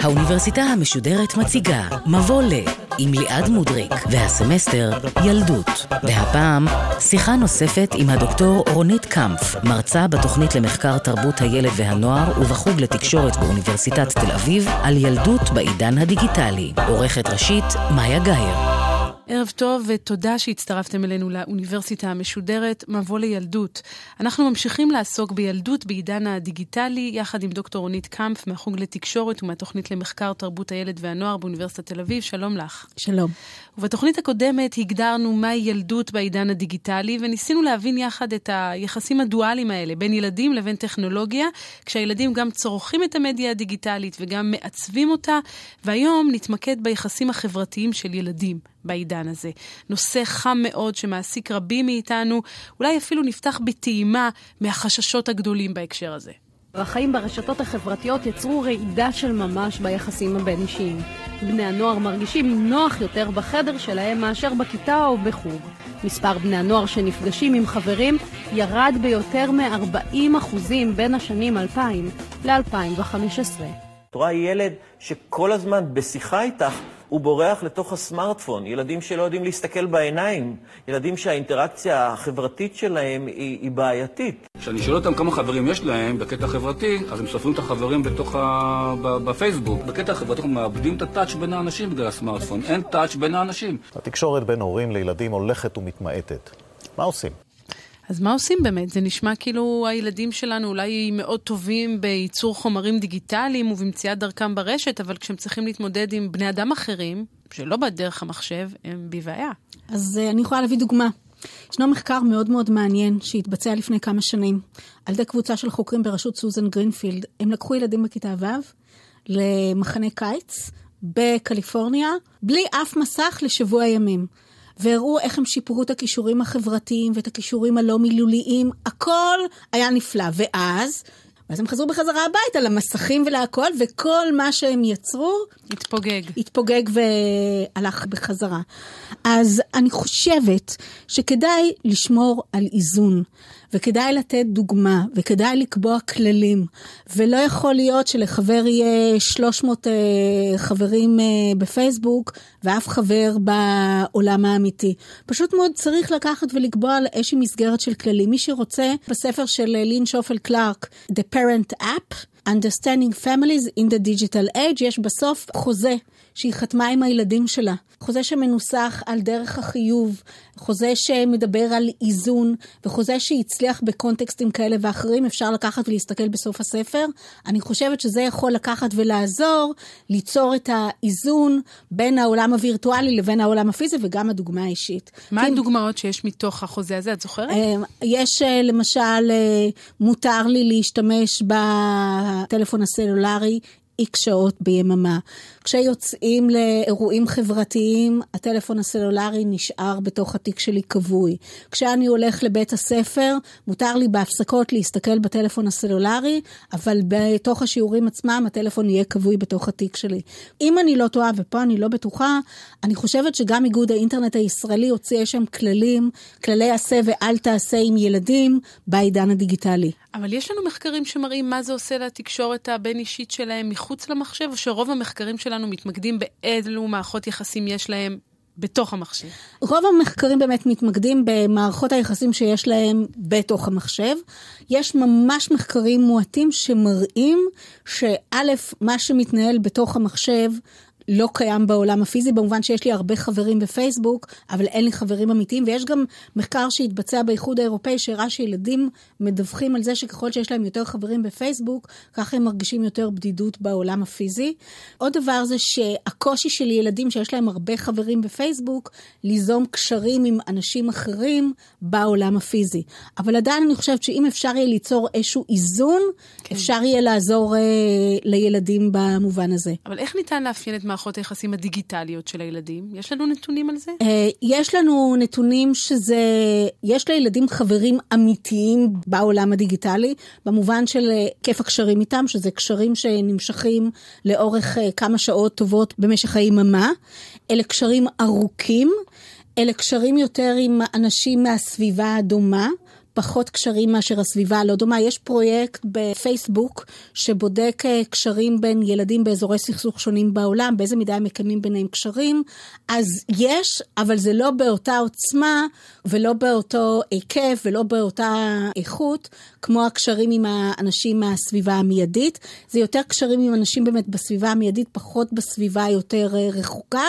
האוניברסיטה המשודרת מציגה מבוא ל עם ליעד מודריק והסמסטר ילדות. והפעם שיחה נוספת עם הדוקטור רונית קמפף, מרצה בתוכנית למחקר תרבות הילד והנוער ובחוג לתקשורת באוניברסיטת תל אביב על ילדות בעידן הדיגיטלי. עורכת ראשית מאיה גאייר. ערב טוב ותודה שהצטרפתם אלינו לאוניברסיטה המשודרת מבוא לילדות. אנחנו ממשיכים לעסוק בילדות בעידן הדיגיטלי, יחד עם דוקטור רונית קמפף מהחוג לתקשורת ומהתוכנית למחקר תרבות הילד והנוער באוניברסיטת תל אביב. שלום לך. שלום. ובתוכנית הקודמת הגדרנו מהי ילדות בעידן הדיגיטלי, וניסינו להבין יחד את היחסים הדואליים האלה בין ילדים לבין טכנולוגיה, כשהילדים גם צורכים את המדיה הדיגיטלית וגם מעצבים אותה, והיום נתמקד ביחסים החברתיים של ילדים. בעידן הזה. נושא חם מאוד שמעסיק רבים מאיתנו, אולי אפילו נפתח בטעימה מהחששות הגדולים בהקשר הזה. החיים ברשתות החברתיות יצרו רעידה של ממש ביחסים הבין-אישיים. בני הנוער מרגישים נוח יותר בחדר שלהם מאשר בכיתה או בחוג. מספר בני הנוער שנפגשים עם חברים ירד ביותר מ-40% בין השנים 2000 ל-2015. את רואה ילד שכל הזמן בשיחה איתך הוא בורח לתוך הסמארטפון. ילדים שלא יודעים להסתכל בעיניים. ילדים שהאינטראקציה החברתית שלהם היא, היא בעייתית. כשאני שואל אותם כמה חברים יש להם בקטע חברתי, אז הם סופרים את החברים בתוך ה... בפייסבוק. בקטע החברתי אנחנו מאבדים את הטאץ' בין האנשים בגלל הסמארטפון. אין טאץ' בין האנשים. התקשורת בין הורים לילדים הולכת ומתמעטת. מה עושים? אז מה עושים באמת? זה נשמע כאילו הילדים שלנו אולי מאוד טובים בייצור חומרים דיגיטליים ובמציאת דרכם ברשת, אבל כשהם צריכים להתמודד עם בני אדם אחרים, שלא בדרך המחשב, הם בבעיה. אז uh, אני יכולה להביא דוגמה. ישנו מחקר מאוד מאוד מעניין שהתבצע לפני כמה שנים על ידי קבוצה של חוקרים בראשות סוזן גרינפילד. הם לקחו ילדים בכיתה ו' למחנה קיץ בקליפורניה, בלי אף מסך לשבוע ימים. והראו איך הם שיפרו את הכישורים החברתיים ואת הכישורים הלא מילוליים, הכל היה נפלא. ואז, ואז הם חזרו בחזרה הביתה למסכים ולהכל, וכל מה שהם יצרו... התפוגג. התפוגג והלך בחזרה. אז אני חושבת שכדאי לשמור על איזון. וכדאי לתת דוגמה, וכדאי לקבוע כללים, ולא יכול להיות שלחבר יהיה 300 uh, אה, חברים uh, בפייסבוק, ואף חבר בעולם האמיתי. פשוט מאוד צריך לקחת ולקבוע על איזושהי מסגרת של כללים. מי שרוצה, בספר של אה, לין שופל קלארק, The Parent App, Understanding Families in the Digital Age, יש בסוף חוזה שהיא חתמה עם הילדים שלה. חוזה שמנוסח על דרך החיוב, חוזה שמדבר על איזון, וחוזה שהצליח בקונטקסטים כאלה ואחרים, אפשר לקחת ולהסתכל בסוף הספר. אני חושבת שזה יכול לקחת ולעזור ליצור את האיזון בין העולם הווירטואלי לבין העולם הפיזי, וגם הדוגמה האישית. מה כי... הדוגמאות שיש מתוך החוזה הזה? את זוכרת? אה, יש אה, למשל, אה, מותר לי להשתמש בטלפון הסלולרי איקס שעות ביממה. כשיוצאים לאירועים חברתיים, הטלפון הסלולרי נשאר בתוך התיק שלי כבוי. כשאני הולך לבית הספר, מותר לי בהפסקות להסתכל בטלפון הסלולרי, אבל בתוך השיעורים עצמם הטלפון יהיה כבוי בתוך התיק שלי. אם אני לא טועה, ופה אני לא בטוחה, אני חושבת שגם איגוד האינטרנט הישראלי הוציא שם כללים, כללי עשה ואל תעשה עם ילדים בעידן הדיגיטלי. אבל יש לנו מחקרים שמראים מה זה עושה לתקשורת הבין-אישית שלהם מחוץ למחשב, או שרוב המחקרים שלנו מתמקדים באילו מערכות יחסים יש להם בתוך המחשב? רוב המחקרים באמת מתמקדים במערכות היחסים שיש להם בתוך המחשב. יש ממש מחקרים מועטים שמראים שא', מה שמתנהל בתוך המחשב לא קיים בעולם הפיזי, במובן שיש לי הרבה חברים בפייסבוק, אבל אין לי חברים אמיתיים, ויש גם מחקר שהתבצע באיחוד האירופאי, שהראה שילדים מדווחים על זה שככל שיש להם יותר חברים בפייסבוק, ככה הם מרגישים יותר בדידות בעולם הפיזי. עוד דבר זה שהקושי של ילדים שיש להם הרבה חברים בפייסבוק, ליזום קשרים עם אנשים אחרים בעולם הפיזי. אבל עדיין אני חושבת שאם אפשר יהיה ליצור איזשהו איזון, כן. אפשר יהיה לעזור אה, לילדים במובן הזה. אבל איך ניתן לאפיין את מערכות היחסים הדיגיטליות של הילדים? יש לנו נתונים על זה? אה, יש לנו נתונים שזה, יש לילדים חברים אמיתיים בעולם הדיגיטלי, במובן של אה, כיף הקשרים איתם, שזה קשרים שנמשכים לאורך אה, כמה שעות טובות במשך היממה. אלה קשרים ארוכים, אלה קשרים יותר עם אנשים מהסביבה הדומה. פחות קשרים מאשר הסביבה הלא דומה. יש פרויקט בפייסבוק שבודק אה, קשרים בין ילדים באזורי סכסוך שונים בעולם, באיזה מידה הם מקיימים ביניהם קשרים. אז יש, אבל זה לא באותה עוצמה ולא באותו היקף ולא באותה איכות, כמו הקשרים עם האנשים מהסביבה המיידית. זה יותר קשרים עם אנשים באמת בסביבה המיידית, פחות בסביבה היותר אה, רחוקה.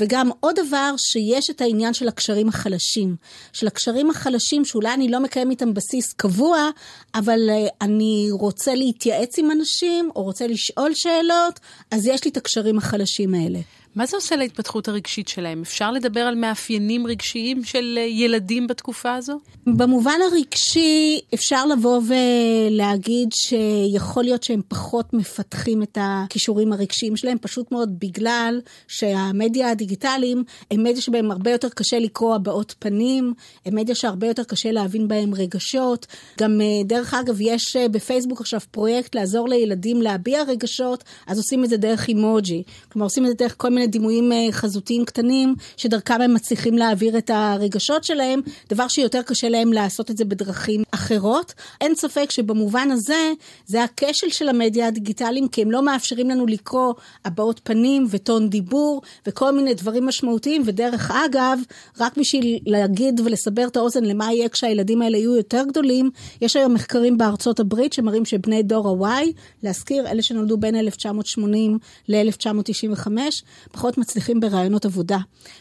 וגם עוד דבר, שיש את העניין של הקשרים החלשים. של הקשרים החלשים, שאולי אני לא מקיים איתם בסיס קבוע, אבל uh, אני רוצה להתייעץ עם אנשים, או רוצה לשאול שאלות, אז יש לי את הקשרים החלשים האלה. מה זה עושה להתפתחות הרגשית שלהם? אפשר לדבר על מאפיינים רגשיים של אה, ילדים בתקופה הזו? במובן הרגשי אפשר לבוא ולהגיד שיכול להיות שהם פחות מפתחים את הכישורים הרגשיים שלהם, פשוט מאוד בגלל שהמדיה הדיגיטליים הם מדיה שבהם הרבה יותר קשה לקרוא הבעות פנים, הם מדיה שהרבה יותר קשה להבין בהם רגשות. גם אה, דרך אגב, יש אה, בפייסבוק עכשיו פרויקט לעזור לילדים להביע רגשות, אז עושים את זה דרך אימוג'י. כלומר, עושים את זה דרך כל מיני מיני דימויים אה, חזותיים קטנים, שדרכם הם מצליחים להעביר את הרגשות שלהם, דבר שיותר קשה להם לעשות את זה בדרכים אחרות. אין ספק שבמובן הזה, זה הכשל של המדיה הדיגיטליים, כי הם לא מאפשרים לנו לקרוא הבעות פנים וטון דיבור וכל מיני דברים משמעותיים, ודרך אגב, רק בשביל להגיד ולסבר את האוזן למה יהיה כשהילדים האלה יהיו יותר גדולים, יש היום מחקרים בארצות הברית שמראים שבני דור ה-Y, להזכיר, אלה שנולדו בין 1980 ל-1995, פחות מצליחים ברעיונות עבודה.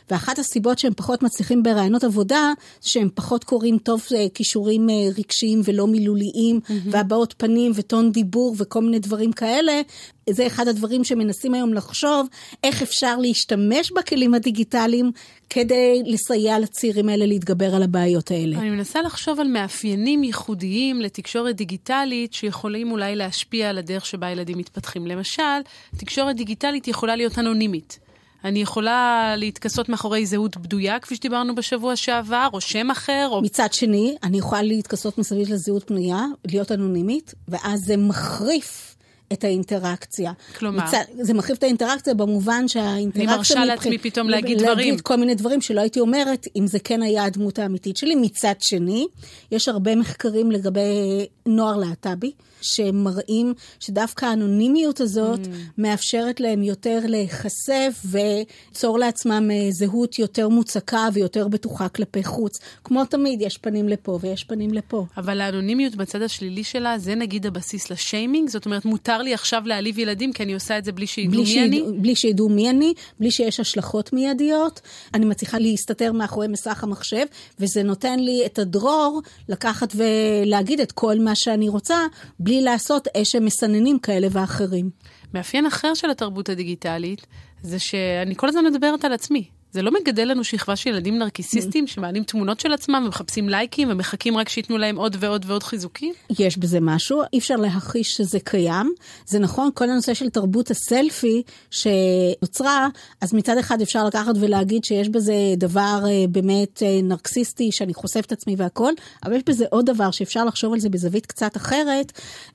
ואחת הסיבות שהם פחות מצליחים ברעיונות עבודה, שהם פחות קוראים טוב אה, כישורים אה, רגשיים ולא מילוליים, mm-hmm. והבעות פנים וטון דיבור וכל מיני דברים כאלה. זה אחד הדברים שמנסים היום לחשוב, איך אפשר להשתמש בכלים הדיגיטליים כדי לסייע לצעירים האלה להתגבר על הבעיות האלה. אני מנסה לחשוב על מאפיינים ייחודיים לתקשורת דיגיטלית שיכולים אולי להשפיע על הדרך שבה ילדים מתפתחים. למשל, תקשורת דיגיטלית יכולה להיות אנונימית. אני יכולה להתכסות מאחורי זהות בדויה, כפי שדיברנו בשבוע שעבר, או שם אחר, או... מצד שני, אני יכולה להתכסות מסביב לזהות בנויה, להיות אנונימית, ואז זה מחריף את האינטראקציה. כלומר? מצ... זה מחריף את האינטראקציה במובן שהאינטראקציה... אני מרשה מבח... לעצמי פתאום להגיד דברים. להגיד כל מיני דברים שלא הייתי אומרת, אם זה כן היה הדמות האמיתית שלי. מצד שני, יש הרבה מחקרים לגבי נוער להט"בי, שמראים שדווקא האנונימיות הזאת mm. מאפשרת להם יותר להיחשף וליצור לעצמם אה, זהות יותר מוצקה ויותר בטוחה כלפי חוץ. כמו תמיד, יש פנים לפה ויש פנים לפה. אבל האנונימיות בצד השלילי שלה, זה נגיד הבסיס לשיימינג? זאת אומרת, מותר לי עכשיו להעליב ילדים כי אני עושה את זה בלי שידעו מי שידע, אני? בלי שידעו מי אני, בלי שיש השלכות מיידיות. אני מצליחה להסתתר מאחורי מסך המחשב, וזה נותן לי את הדרור לקחת ולהגיד את כל מה שאני רוצה, בלי לעשות איזה מסננים כאלה ואחרים. מאפיין אחר של התרבות הדיגיטלית, זה שאני כל הזמן מדברת על עצמי. זה לא מגדל לנו שכבה של ילדים נרקיסיסטים שמעלים תמונות של עצמם ומחפשים לייקים ומחכים רק שייתנו להם עוד ועוד ועוד חיזוקים? יש בזה משהו, אי אפשר להכחיש שזה קיים. זה נכון, כל הנושא של תרבות הסלפי שנוצרה, אז מצד אחד אפשר לקחת ולהגיד שיש בזה דבר אה, באמת אה, נרקסיסטי, שאני חושף את עצמי והכל, אבל יש בזה עוד דבר שאפשר לחשוב על זה בזווית קצת אחרת.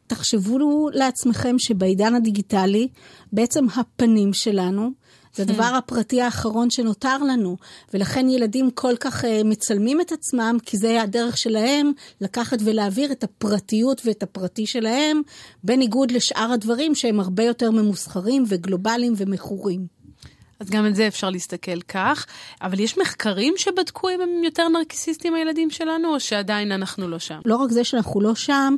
תחשבו לעצמכם שבעידן הדיגיטלי, בעצם הפנים שלנו, זה הדבר הפרטי האחרון שנותר לנו, ולכן ילדים כל כך uh, מצלמים את עצמם, כי זה הדרך שלהם לקחת ולהעביר את הפרטיות ואת הפרטי שלהם, בניגוד לשאר הדברים שהם הרבה יותר ממוסחרים וגלובליים ומכורים. אז גם על זה אפשר להסתכל כך. אבל יש מחקרים שבדקו אם הם יותר נרקיסיסטים הילדים שלנו, או שעדיין אנחנו לא שם? לא רק זה שאנחנו לא שם,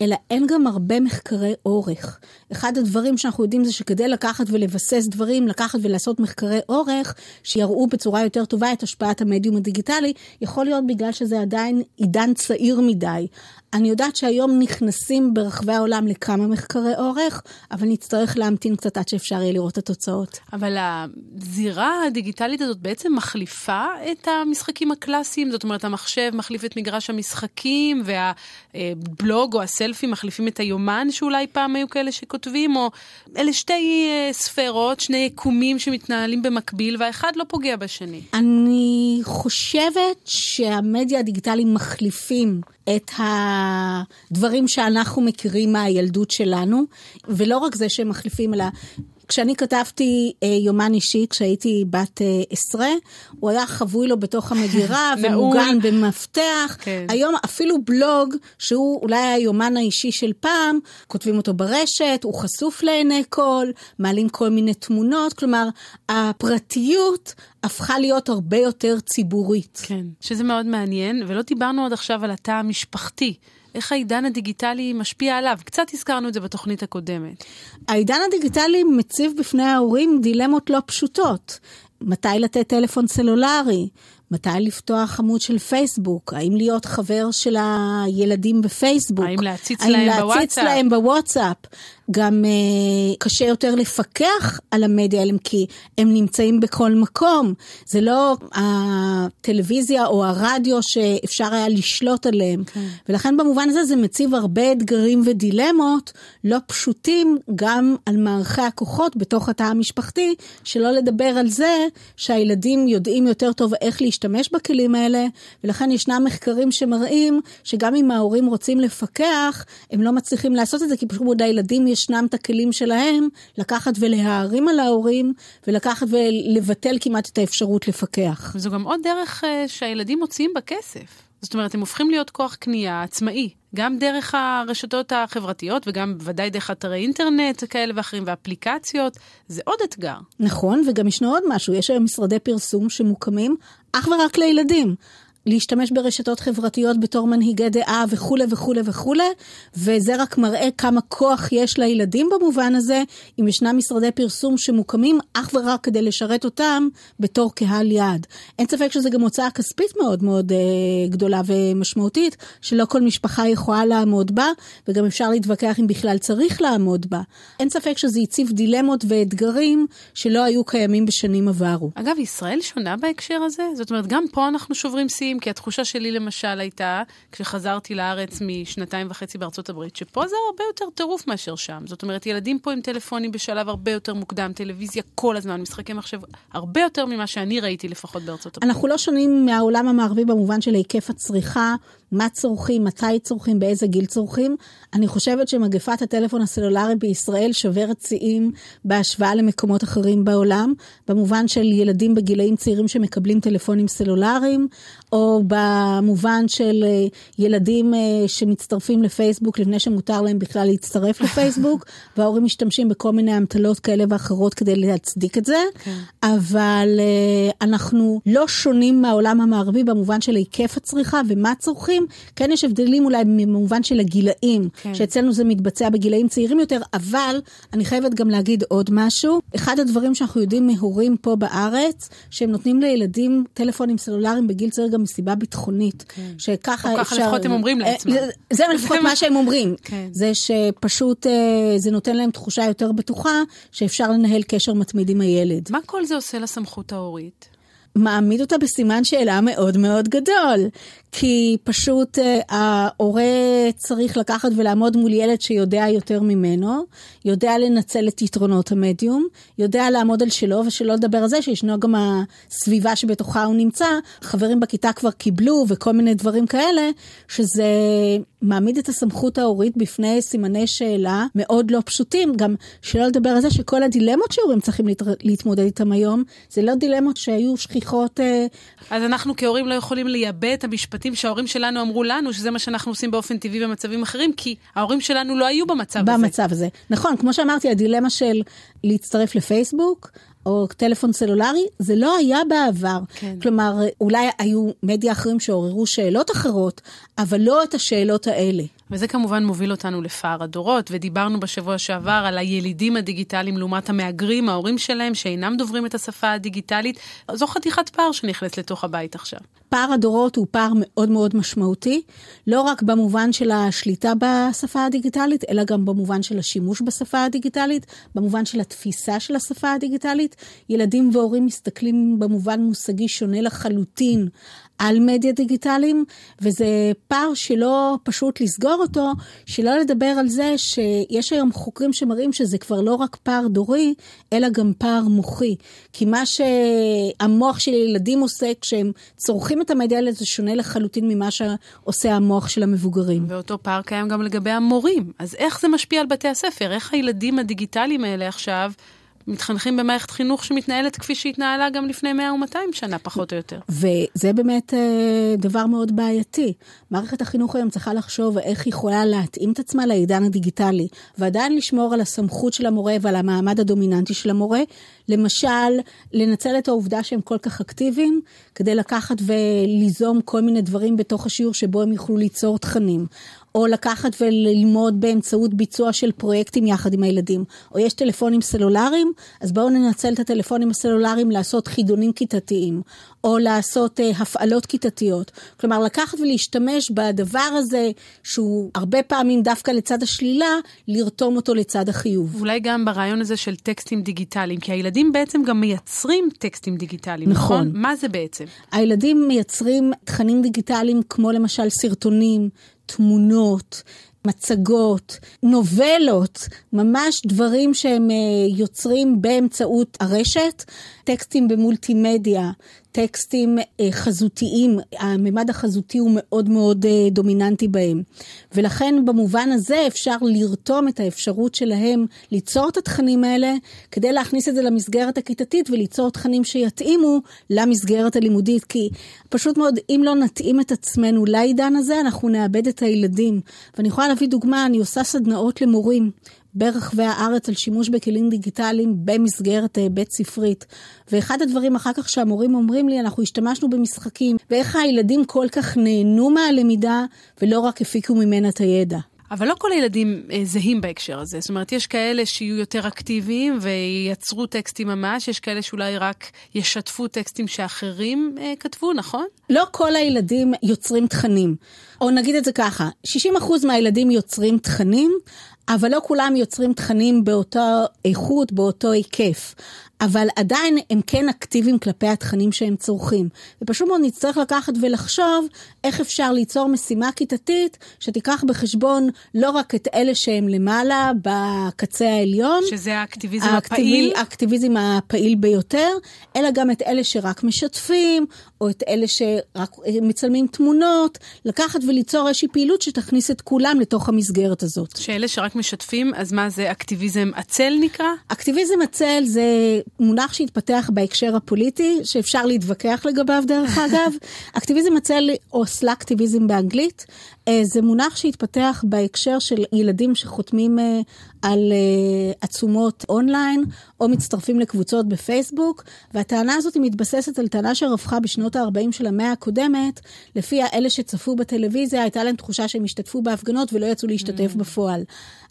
אלא אין גם הרבה מחקרי אורך. אחד הדברים שאנחנו יודעים זה שכדי לקחת ולבסס דברים, לקחת ולעשות מחקרי אורך, שיראו בצורה יותר טובה את השפעת המדיום הדיגיטלי, יכול להיות בגלל שזה עדיין עידן צעיר מדי. אני יודעת שהיום נכנסים ברחבי העולם לכמה מחקרי אורך, אבל נצטרך להמתין קצת עד שאפשר יהיה לראות את התוצאות. אבל הזירה הדיגיטלית הזאת בעצם מחליפה את המשחקים הקלאסיים? זאת אומרת, המחשב מחליף את מגרש המשחקים, והבלוג או הסלפי מחליפים את היומן שאולי פעם היו כאלה שכותבים, או אלה שתי אה, ספרות, שני יקומים שמתנהלים במקביל, והאחד לא פוגע בשני. אני חושבת שהמדיה הדיגיטליים מחליפים את הדברים שאנחנו מכירים מהילדות שלנו, ולא רק זה שהם מחליפים, אלא כשאני כתבתי אה, יומן אישי, כשהייתי בת אה, עשרה, הוא היה חבוי לו בתוך המגירה ומוגן במפתח. כן. היום אפילו בלוג, שהוא אולי היומן האישי של פעם, כותבים אותו ברשת, הוא חשוף לעיני כל, מעלים כל מיני תמונות, כלומר, הפרטיות הפכה להיות הרבה יותר ציבורית. כן, שזה מאוד מעניין, ולא דיברנו עד עכשיו על התא המשפחתי. איך העידן הדיגיטלי משפיע עליו? קצת הזכרנו את זה בתוכנית הקודמת. העידן הדיגיטלי מציב בפני ההורים דילמות לא פשוטות. מתי לתת טלפון סלולרי? מתי לפתוח עמוד של פייסבוק? האם להיות חבר של הילדים בפייסבוק? האם להציץ האם להם בוואטסאפ? להציץ להם בוואטסאפ? גם אה, קשה יותר לפקח על המדיה האלה, כי הם נמצאים בכל מקום. זה לא הטלוויזיה או הרדיו שאפשר היה לשלוט עליהם. כן. ולכן במובן הזה זה מציב הרבה אתגרים ודילמות לא פשוטים גם על מערכי הכוחות בתוך התא המשפחתי, שלא לדבר על זה שהילדים יודעים יותר טוב איך להשתמש בכלים האלה, ולכן ישנם מחקרים שמראים שגם אם ההורים רוצים לפקח, הם לא מצליחים לעשות את זה, כי פשוט הילדים ישנם את הכלים שלהם, לקחת ולהערים על ההורים, ולקחת ולבטל כמעט את האפשרות לפקח. זו גם עוד דרך uh, שהילדים מוציאים בכסף. זאת אומרת, הם הופכים להיות כוח קנייה עצמאי, גם דרך הרשתות החברתיות וגם בוודאי דרך אתרי אינטרנט כאלה ואחרים ואפליקציות, זה עוד אתגר. נכון, וגם ישנו עוד משהו, יש היום משרדי פרסום שמוקמים אך ורק לילדים. להשתמש ברשתות חברתיות בתור מנהיגי דעה וכולי וכולי וכולי, וזה רק מראה כמה כוח יש לילדים במובן הזה, אם ישנם משרדי פרסום שמוקמים אך ורק כדי לשרת אותם בתור קהל יעד. אין ספק שזה גם הוצאה כספית מאוד מאוד אה, גדולה ומשמעותית, שלא כל משפחה יכולה לעמוד בה, וגם אפשר להתווכח אם בכלל צריך לעמוד בה. אין ספק שזה הציב דילמות ואתגרים שלא היו קיימים בשנים עברו. אגב, ישראל שונה בהקשר הזה? זאת אומרת, גם פה אנחנו שוברים שיא מדהים, כי התחושה שלי למשל הייתה, כשחזרתי לארץ משנתיים וחצי בארצות הברית, שפה זה הרבה יותר טירוף מאשר שם. זאת אומרת, ילדים פה עם טלפונים בשלב הרבה יותר מוקדם, טלוויזיה כל הזמן, משחקי מחשב, הרבה יותר ממה שאני ראיתי לפחות בארצות הברית. אנחנו לא שונים מהעולם המערבי במובן של היקף הצריכה. מה צורכים, מתי צורכים, באיזה גיל צורכים. אני חושבת שמגפת הטלפון הסלולרי בישראל שוברת שיאים בהשוואה למקומות אחרים בעולם, במובן של ילדים בגילאים צעירים שמקבלים טלפונים סלולריים, או במובן של אה, ילדים אה, שמצטרפים לפייסבוק לפני שמותר להם בכלל להצטרף לפייסבוק, וההורים משתמשים בכל מיני אמתלות כאלה ואחרות כדי להצדיק את זה, כן. אבל אה, אנחנו לא שונים מהעולם המערבי במובן של היקף הצריכה ומה צורכים. כן יש הבדלים אולי במובן של הגילאים, כן. שאצלנו זה מתבצע בגילאים צעירים יותר, אבל אני חייבת גם להגיד עוד משהו. אחד הדברים שאנחנו יודעים מהורים פה בארץ, שהם נותנים לילדים טלפונים סלולריים בגיל צעיר גם מסיבה ביטחונית. כן. שככה אפשר... או ככה לפחות הם אומרים אה, לעצמם. זה לפחות מה שהם אומרים. כן. זה שפשוט אה, זה נותן להם תחושה יותר בטוחה, שאפשר לנהל קשר מתמיד עם הילד. מה כל זה עושה לסמכות ההורית? מעמיד אותה בסימן שאלה מאוד מאוד גדול. כי פשוט uh, ההורה צריך לקחת ולעמוד מול ילד שיודע יותר ממנו, יודע לנצל את יתרונות המדיום, יודע לעמוד על שלו, ושלא לדבר על זה שישנו גם הסביבה שבתוכה הוא נמצא, חברים בכיתה כבר קיבלו וכל מיני דברים כאלה, שזה מעמיד את הסמכות ההורית בפני סימני שאלה מאוד לא פשוטים. גם שלא לדבר על זה שכל הדילמות שהורים צריכים להת... להתמודד איתם היום, זה לא דילמות שהיו שכיחות. Uh... אז אנחנו כהורים לא יכולים לייבא את המשפט. משפטים שההורים שלנו אמרו לנו, שזה מה שאנחנו עושים באופן טבעי במצבים אחרים, כי ההורים שלנו לא היו במצב במצב הזה. במצב הזה. נכון, כמו שאמרתי, הדילמה של להצטרף לפייסבוק, או טלפון סלולרי, זה לא היה בעבר. כן. כלומר, אולי היו מדיה אחרים שעוררו שאלות אחרות, אבל לא את השאלות האלה. וזה כמובן מוביל אותנו לפער הדורות, ודיברנו בשבוע שעבר על הילידים הדיגיטליים לעומת המהגרים, ההורים שלהם, שאינם דוברים את השפה הדיגיטלית. זו חתיכת פער שנכנס לתוך הבית עכשיו. פער הדורות הוא פער מאוד מאוד משמעותי, לא רק במובן של השליטה בשפה הדיגיטלית, אלא גם במובן של השימוש בשפה הדיגיטלית, במובן של התפיסה של השפה הדיגיטלית. ילדים והורים מסתכלים במובן מושגי שונה לחלוטין על מדיה דיגיטליים, וזה פער שלא פשוט לסגור אותו, שלא לדבר על זה שיש היום חוקרים שמראים שזה כבר לא רק פער דורי, אלא גם פער מוחי. כי מה שהמוח של ילדים עושה כשהם צורכים את המדיה האלה זה שונה לחלוטין ממה שעושה המוח של המבוגרים. ואותו פער קיים גם לגבי המורים. אז איך זה משפיע על בתי הספר? איך הילדים הדיגיטליים האלה עכשיו... מתחנכים במערכת חינוך שמתנהלת כפי שהתנהלה גם לפני 100 ו-200 שנה, פחות או יותר. וזה באמת אה, דבר מאוד בעייתי. מערכת החינוך היום צריכה לחשוב איך היא יכולה להתאים את עצמה לעידן הדיגיטלי, ועדיין לשמור על הסמכות של המורה ועל המעמד הדומיננטי של המורה. למשל, לנצל את העובדה שהם כל כך אקטיביים, כדי לקחת וליזום כל מיני דברים בתוך השיעור שבו הם יוכלו ליצור תכנים. או לקחת וללמוד באמצעות ביצוע של פרויקטים יחד עם הילדים. או יש טלפונים סלולריים, אז בואו ננצל את הטלפונים הסלולריים לעשות חידונים כיתתיים, או לעשות uh, הפעלות כיתתיות. כלומר, לקחת ולהשתמש בדבר הזה, שהוא הרבה פעמים דווקא לצד השלילה, לרתום אותו לצד החיוב. אולי גם ברעיון הזה של טקסטים דיגיטליים, כי הילדים בעצם גם מייצרים טקסטים דיגיטליים, נכון? נכון? מה זה בעצם? הילדים מייצרים תכנים דיגיטליים כמו למשל סרטונים, תמונות, מצגות, נובלות, ממש דברים שהם אה, יוצרים באמצעות הרשת, טקסטים במולטימדיה, טקסטים אה, חזותיים, הממד החזותי הוא מאוד מאוד אה, דומיננטי בהם. ולכן במובן הזה אפשר לרתום את האפשרות שלהם ליצור את התכנים האלה, כדי להכניס את זה למסגרת הכיתתית וליצור תכנים שיתאימו למסגרת הלימודית. כי פשוט מאוד, אם לא נתאים את עצמנו לעידן הזה, אנחנו נאבד את הילדים. ואני יכולה להביא דוגמה, אני עושה סדנאות למורים. ברחבי הארץ על שימוש בכלים דיגיטליים במסגרת אה, בית ספרית. ואחד הדברים אחר כך שהמורים אומרים לי, אנחנו השתמשנו במשחקים, ואיך הילדים כל כך נהנו מהלמידה ולא רק הפיקו ממנה את הידע. אבל לא כל הילדים אה, זהים בהקשר הזה. זאת אומרת, יש כאלה שיהיו יותר אקטיביים וייצרו טקסטים ממש, יש כאלה שאולי רק ישתפו טקסטים שאחרים אה, כתבו, נכון? לא כל הילדים יוצרים תכנים. או נגיד את זה ככה, 60% מהילדים יוצרים תכנים, אבל לא כולם יוצרים תכנים באותה איכות, באותו היקף. אבל עדיין הם כן אקטיביים כלפי התכנים שהם צורכים. ופשוט מאוד נצטרך לקחת ולחשוב איך אפשר ליצור משימה כיתתית שתיקח בחשבון לא רק את אלה שהם למעלה, בקצה העליון. שזה האקטיביזם האקטיב... הפעיל. האקטיביזם הפעיל ביותר, אלא גם את אלה שרק משתפים, או את אלה שרק מצלמים תמונות, לקחת וליצור איזושהי פעילות שתכניס את כולם לתוך המסגרת הזאת. שאלה שרק משתפים, אז מה זה אקטיביזם עצל נקרא? אקטיביזם עצל זה מונח שהתפתח בהקשר הפוליטי, שאפשר להתווכח לגביו דרך אגב. אקטיביזם עצל או סלאקטיביזם באנגלית, אה, זה מונח שהתפתח בהקשר של ילדים שחותמים אה, על אה, עצומות אונליין, או מצטרפים לקבוצות בפייסבוק, והטענה הזאת מתבססת על טענה שרווחה בשנות ה-40 של המאה הקודמת, לפיה אלה שצפו בטלוויזיה, הייתה להם תחושה שהם השתתפו בהפגנות ולא יצאו להשתתף mm. בפועל.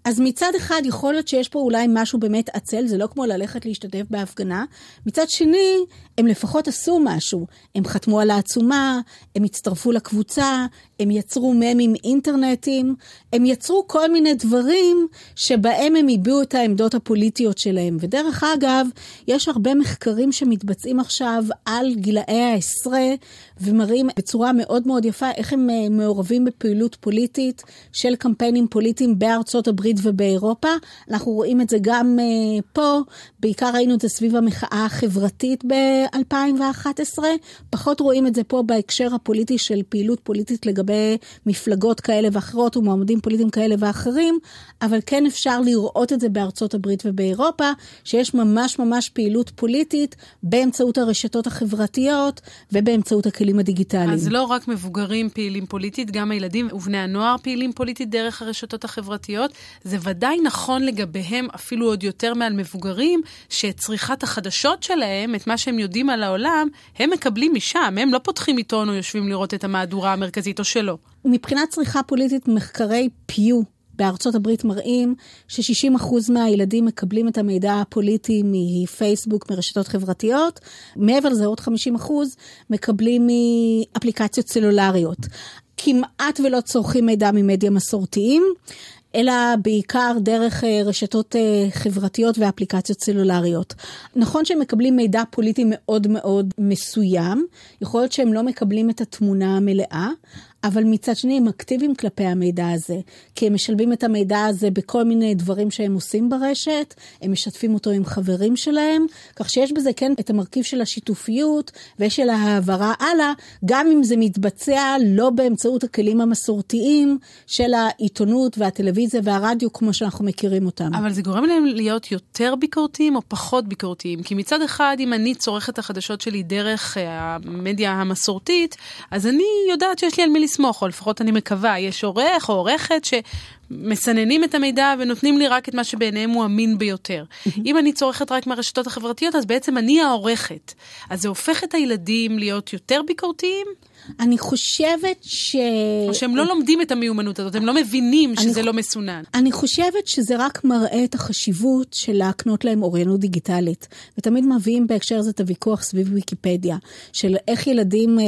אז מצד אחד יכול להיות שיש פה אולי משהו באמת עצל, זה לא כמו ללכת להשתתף בהפגנה. מצד שני, הם לפחות עשו משהו. הם חתמו על העצומה, הם הצטרפו לקבוצה, הם יצרו ממים אינטרנטיים, הם יצרו כל מיני דברים שבהם הם הביעו את העמדות הפוליטיות שלהם. ודרך אגב, יש הרבה מחקרים שמתבצעים עכשיו על גילאי העשרה, ומראים בצורה מאוד מאוד יפה איך הם אה, מעורבים בפעילות פוליטית של קמפיינים פוליטיים בארצות הברית ובאירופה. אנחנו רואים את זה גם uh, פה, בעיקר ראינו את זה סביב המחאה החברתית ב-2011, פחות רואים את זה פה בהקשר הפוליטי של פעילות פוליטית לגבי מפלגות כאלה ואחרות ומועמדים פוליטיים כאלה ואחרים, אבל כן אפשר לראות את זה בארצות הברית ובאירופה, שיש ממש ממש פעילות פוליטית באמצעות הרשתות החברתיות ובאמצעות הכלים הדיגיטליים. אז לא רק מבוגרים פעילים פוליטית, גם הילדים ובני הנוער פעילים פוליטית דרך הרשתות החברתיות. זה ודאי נכון לגביהם אפילו עוד יותר מעל מבוגרים, שאת צריכת החדשות שלהם, את מה שהם יודעים על העולם, הם מקבלים משם, הם לא פותחים עיתון או יושבים לראות את המהדורה המרכזית או שלא. מבחינת צריכה פוליטית, מחקרי פיו בארצות הברית מראים ש-60% מהילדים מקבלים את המידע הפוליטי מפייסבוק, מרשתות חברתיות. מעבר לזה, עוד 50% מקבלים מאפליקציות סלולריות. כמעט ולא צורכים מידע ממדיה מסורתיים. אלא בעיקר דרך אה, רשתות אה, חברתיות ואפליקציות סלולריות. נכון שהם מקבלים מידע פוליטי מאוד מאוד מסוים, יכול להיות שהם לא מקבלים את התמונה המלאה, אבל מצד שני הם אקטיביים כלפי המידע הזה, כי הם משלבים את המידע הזה בכל מיני דברים שהם עושים ברשת, הם משתפים אותו עם חברים שלהם, כך שיש בזה כן את המרכיב של השיתופיות ושל ההעברה הלאה, גם אם זה מתבצע לא באמצעות הכלים המסורתיים של העיתונות והטלוויזיה והרדיו כמו שאנחנו מכירים אותם. אבל זה גורם להם להיות יותר ביקורתיים או פחות ביקורתיים? כי מצד אחד, אם אני צורכת את החדשות שלי דרך אה, המדיה המסורתית, אז אני יודעת שיש לי על מי לסמוך, או לפחות אני מקווה, יש עורך או עורכת שמסננים את המידע ונותנים לי רק את מה שבעיניהם הוא אמין ביותר. אם אני צורכת רק מהרשתות החברתיות, אז בעצם אני העורכת. אז זה הופך את הילדים להיות יותר ביקורתיים? אני חושבת ש... או שהם לא לומדים את המיומנות הזאת, הם לא מבינים שזה אני... לא מסונן. אני חושבת שזה רק מראה את החשיבות של להקנות להם אוריינות דיגיטלית. ותמיד מביאים בהקשר הזה את הוויכוח סביב ויקיפדיה, של איך ילדים אה,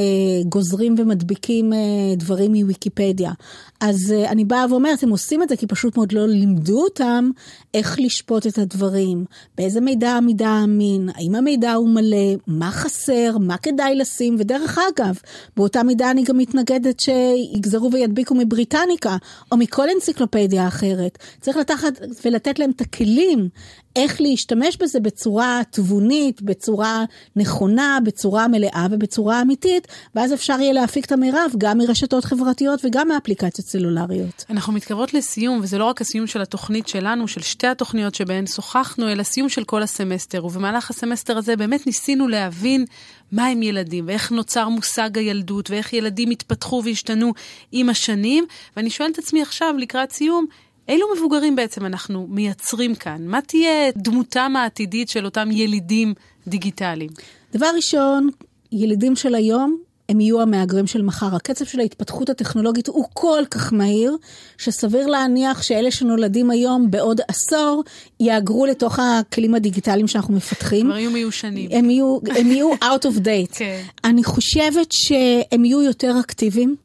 גוזרים ומדביקים אה, דברים מוויקיפדיה. אז אה, אני באה ואומרת, הם עושים את זה כי פשוט מאוד לא לימדו אותם איך לשפוט את הדברים, באיזה מידע המידע אמין, האם המידע הוא מלא, מה חסר, מה כדאי לשים, ודרך אגב, באותה מידה אני גם מתנגדת שיגזרו וידביקו מבריטניקה, או מכל אנציקלופדיה אחרת. צריך לקחת ולתת להם את הכלים איך להשתמש בזה בצורה תבונית, בצורה נכונה, בצורה מלאה ובצורה אמיתית, ואז אפשר יהיה להפיק את המרב גם מרשתות חברתיות וגם מאפליקציות סלולריות. אנחנו מתקרבות לסיום, וזה לא רק הסיום של התוכנית שלנו, של שתי התוכניות שבהן שוחחנו, אלא סיום של כל הסמסטר. ובמהלך הסמסטר הזה באמת ניסינו להבין מה הם ילדים, ואיך נוצר מושג הילדות, ואיך ילדים התפתחו והשתנו עם השנים. ואני שואלת את עצמי עכשיו, לקראת סיום, אילו מבוגרים בעצם אנחנו מייצרים כאן? מה תהיה דמותם העתידית של אותם ילידים דיגיטליים? דבר ראשון, ילידים של היום הם יהיו המהגרים של מחר. הקצב של ההתפתחות הטכנולוגית הוא כל כך מהיר, שסביר להניח שאלה שנולדים היום בעוד עשור, יהגרו לתוך הכלים הדיגיטליים שאנחנו מפתחים. כבר יהיו מיושנים. הם יהיו, הם יהיו out of date. כן. אני חושבת שהם יהיו יותר אקטיביים.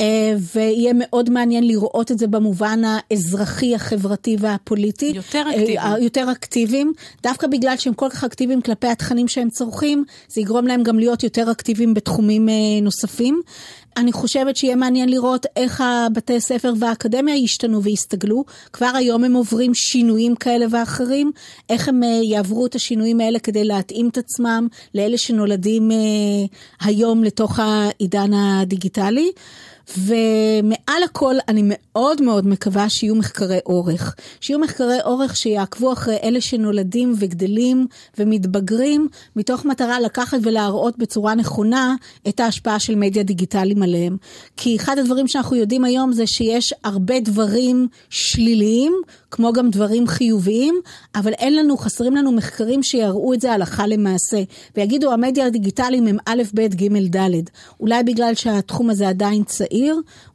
אה, ויהיה מאוד מעניין לראות את זה במובן האזרחי, החברתי והפוליטי. יותר אקטיביים. אה, יותר אקטיביים. דווקא בגלל שהם כל כך אקטיביים כלפי התכנים שהם צורכים, זה יגרום להם גם להיות יותר אקטיביים בתחומים אה, נוספים. אני חושבת שיהיה מעניין לראות איך הבתי ספר והאקדמיה ישתנו ויסתגלו. כבר היום הם עוברים שינויים כאלה ואחרים, איך הם יעברו את השינויים האלה כדי להתאים את עצמם לאלה שנולדים היום לתוך העידן הדיגיטלי. ומעל הכל אני מאוד מאוד מקווה שיהיו מחקרי אורך. שיהיו מחקרי אורך שיעקבו אחרי אלה שנולדים וגדלים ומתבגרים, מתוך מטרה לקחת ולהראות בצורה נכונה את ההשפעה של מדיה דיגיטליים עליהם. כי אחד הדברים שאנחנו יודעים היום זה שיש הרבה דברים שליליים, כמו גם דברים חיוביים, אבל אין לנו, חסרים לנו מחקרים שיראו את זה הלכה למעשה, ויגידו המדיה הדיגיטליים הם א', ב', ג', ד'. אולי בגלל שהתחום הזה עדיין צעיר,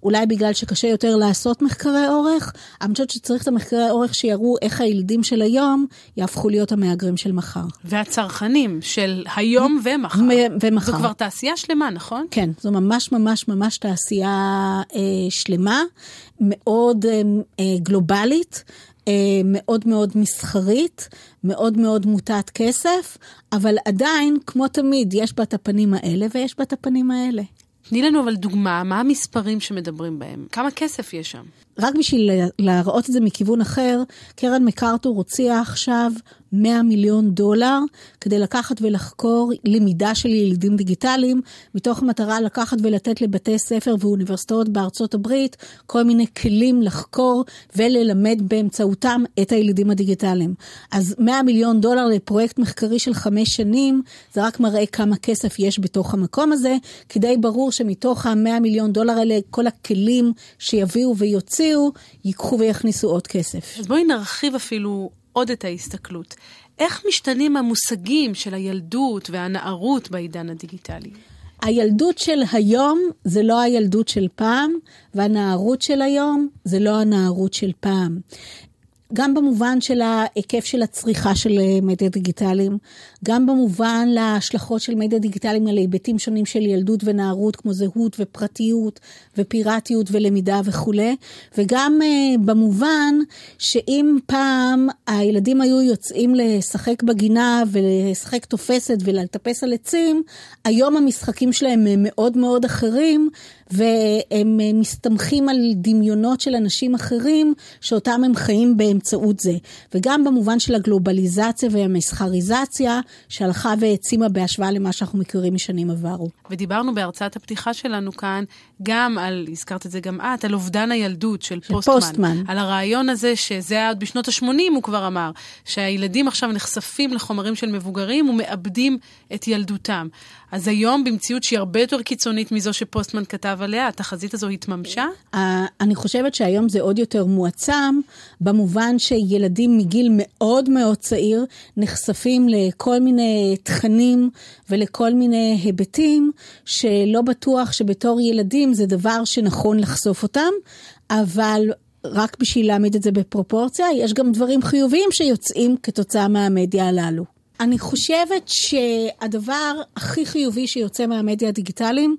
אולי בגלל שקשה יותר לעשות מחקרי אורך, אני חושבת שצריך את המחקרי אורך שיראו איך הילדים של היום יהפכו להיות המהגרים של מחר. והצרכנים של היום ומחר. ומחר. זו כבר תעשייה שלמה, נכון? כן, זו ממש ממש ממש תעשייה אה, שלמה, מאוד אה, אה, גלובלית. אה, מאוד מאוד מסחרית, מאוד מאוד מוטת כסף, אבל עדיין, כמו תמיד, יש בה את הפנים האלה ויש בה את הפנים האלה. תני לנו אבל דוגמה, מה המספרים שמדברים בהם? כמה כסף יש שם? רק בשביל להראות את זה מכיוון אחר, קרן מקארתור הוציאה עכשיו 100 מיליון דולר כדי לקחת ולחקור למידה של ילדים דיגיטליים, מתוך מטרה לקחת ולתת לבתי ספר ואוניברסיטאות בארצות הברית כל מיני כלים לחקור וללמד באמצעותם את הילדים הדיגיטליים. אז 100 מיליון דולר לפרויקט מחקרי של חמש שנים, זה רק מראה כמה כסף יש בתוך המקום הזה, כי די ברור שמתוך ה-100 מיליון דולר האלה, כל הכלים שיביאו ויוציאו, ייקחו ויכניסו עוד כסף. אז בואי נרחיב אפילו עוד את ההסתכלות. איך משתנים המושגים של הילדות והנערות בעידן הדיגיטלי? הילדות של היום זה לא הילדות של פעם, והנערות של היום זה לא הנערות של פעם. גם במובן של ההיקף של הצריכה של אה, מדיה דיגיטליים, גם במובן להשלכות של מדיה דיגיטליים על היבטים שונים של ילדות ונערות, כמו זהות ופרטיות ופיראטיות ולמידה וכולי, וגם uh, במובן שאם פעם הילדים היו יוצאים לשחק בגינה ולשחק תופסת ולטפס על עצים, היום המשחקים שלהם הם מאוד מאוד אחרים, והם מסתמכים על דמיונות של אנשים אחרים, שאותם הם חיים באמצעות זה. וגם במובן של הגלובליזציה והמסחריזציה, שהלכה והעצימה בהשוואה למה שאנחנו מכירים משנים עברו. ודיברנו בהרצאת הפתיחה שלנו כאן, גם על, הזכרת את זה גם את, על אובדן הילדות של, של פוסטמן. פוסטמן. על הרעיון הזה, שזה היה עוד בשנות ה-80, הוא כבר אמר, שהילדים עכשיו נחשפים לחומרים של מבוגרים ומאבדים את ילדותם. אז היום, במציאות שהיא הרבה יותר קיצונית מזו שפוסטמן כתב עליה, התחזית הזו התממשה? אני חושבת שהיום זה עוד יותר מועצם, במובן שילדים מגיל מאוד מאוד צעיר נחשפים לכל מיני תכנים ולכל מיני היבטים, שלא בטוח שבתור ילדים זה דבר שנכון לחשוף אותם, אבל רק בשביל להעמיד את זה בפרופורציה, יש גם דברים חיוביים שיוצאים כתוצאה מהמדיה הללו. אני חושבת שהדבר הכי חיובי שיוצא מהמדיה הדיגיטליים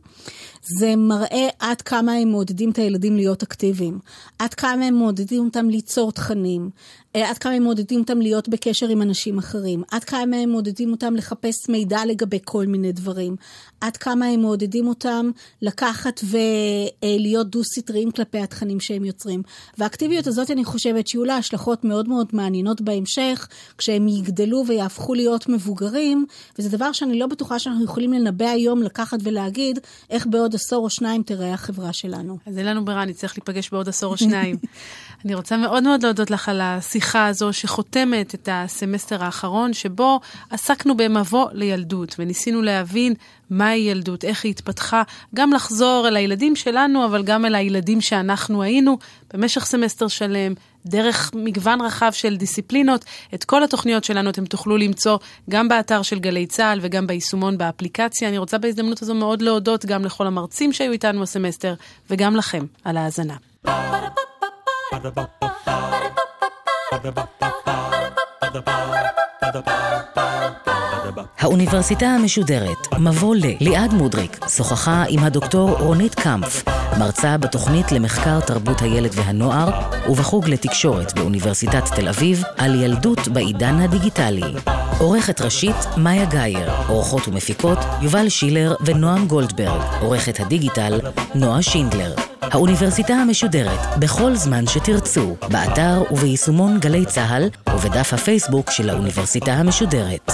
זה מראה עד כמה הם מעודדים את הילדים להיות אקטיביים, עד כמה הם מעודדים אותם ליצור תכנים, עד כמה הם מעודדים אותם להיות בקשר עם אנשים אחרים, עד כמה הם מעודדים אותם לחפש מידע לגבי כל מיני דברים, עד כמה הם מעודדים אותם לקחת ולהיות דו-סטריים כלפי התכנים שהם יוצרים. והאקטיביות הזאת, אני חושבת שיהיו לה השלכות מאוד מאוד מעניינות בהמשך, כשהם יגדלו ויהפכו להיות מבוגרים, וזה דבר שאני לא בטוחה שאנחנו יכולים לנבא היום, לקחת ולהגיד איך בעוד עשור או שניים תראה החברה שלנו. אז אין לנו ברירה, נצטרך להיפגש בעוד עשור או שניים. אני רוצה מאוד מאוד להודות לך על השיחה הזו שחותמת את הסמסטר האחרון, שבו עסקנו במבוא לילדות, וניסינו להבין מהי ילדות, איך היא התפתחה, גם לחזור אל הילדים שלנו, אבל גם אל הילדים שאנחנו היינו במשך סמסטר שלם, דרך מגוון רחב של דיסציפלינות. את כל התוכניות שלנו אתם תוכלו למצוא גם באתר של גלי צה"ל וגם ביישומון באפליקציה. אני רוצה בהזדמנות הזו מאוד להודות גם לכל המרצים שהיו איתנו הסמסטר, וגם לכם על ההאזנה. האוניברסיטה המשודרת, מבוא ל. ליעד מודריק שוחחה עם הדוקטור רונית קמפף, מרצה בתוכנית למחקר תרבות הילד והנוער ובחוג לתקשורת באוניברסיטת תל אביב על ילדות בעידן הדיגיטלי. עורכת ראשית, מאיה גאייר, עורכות ומפיקות, יובל שילר ונועם גולדברג, עורכת הדיגיטל, נועה שינדלר. האוניברסיטה המשודרת, בכל זמן שתרצו, באתר וביישומון גלי צה"ל ובדף הפייסבוק של האוניברסיטה המשודרת.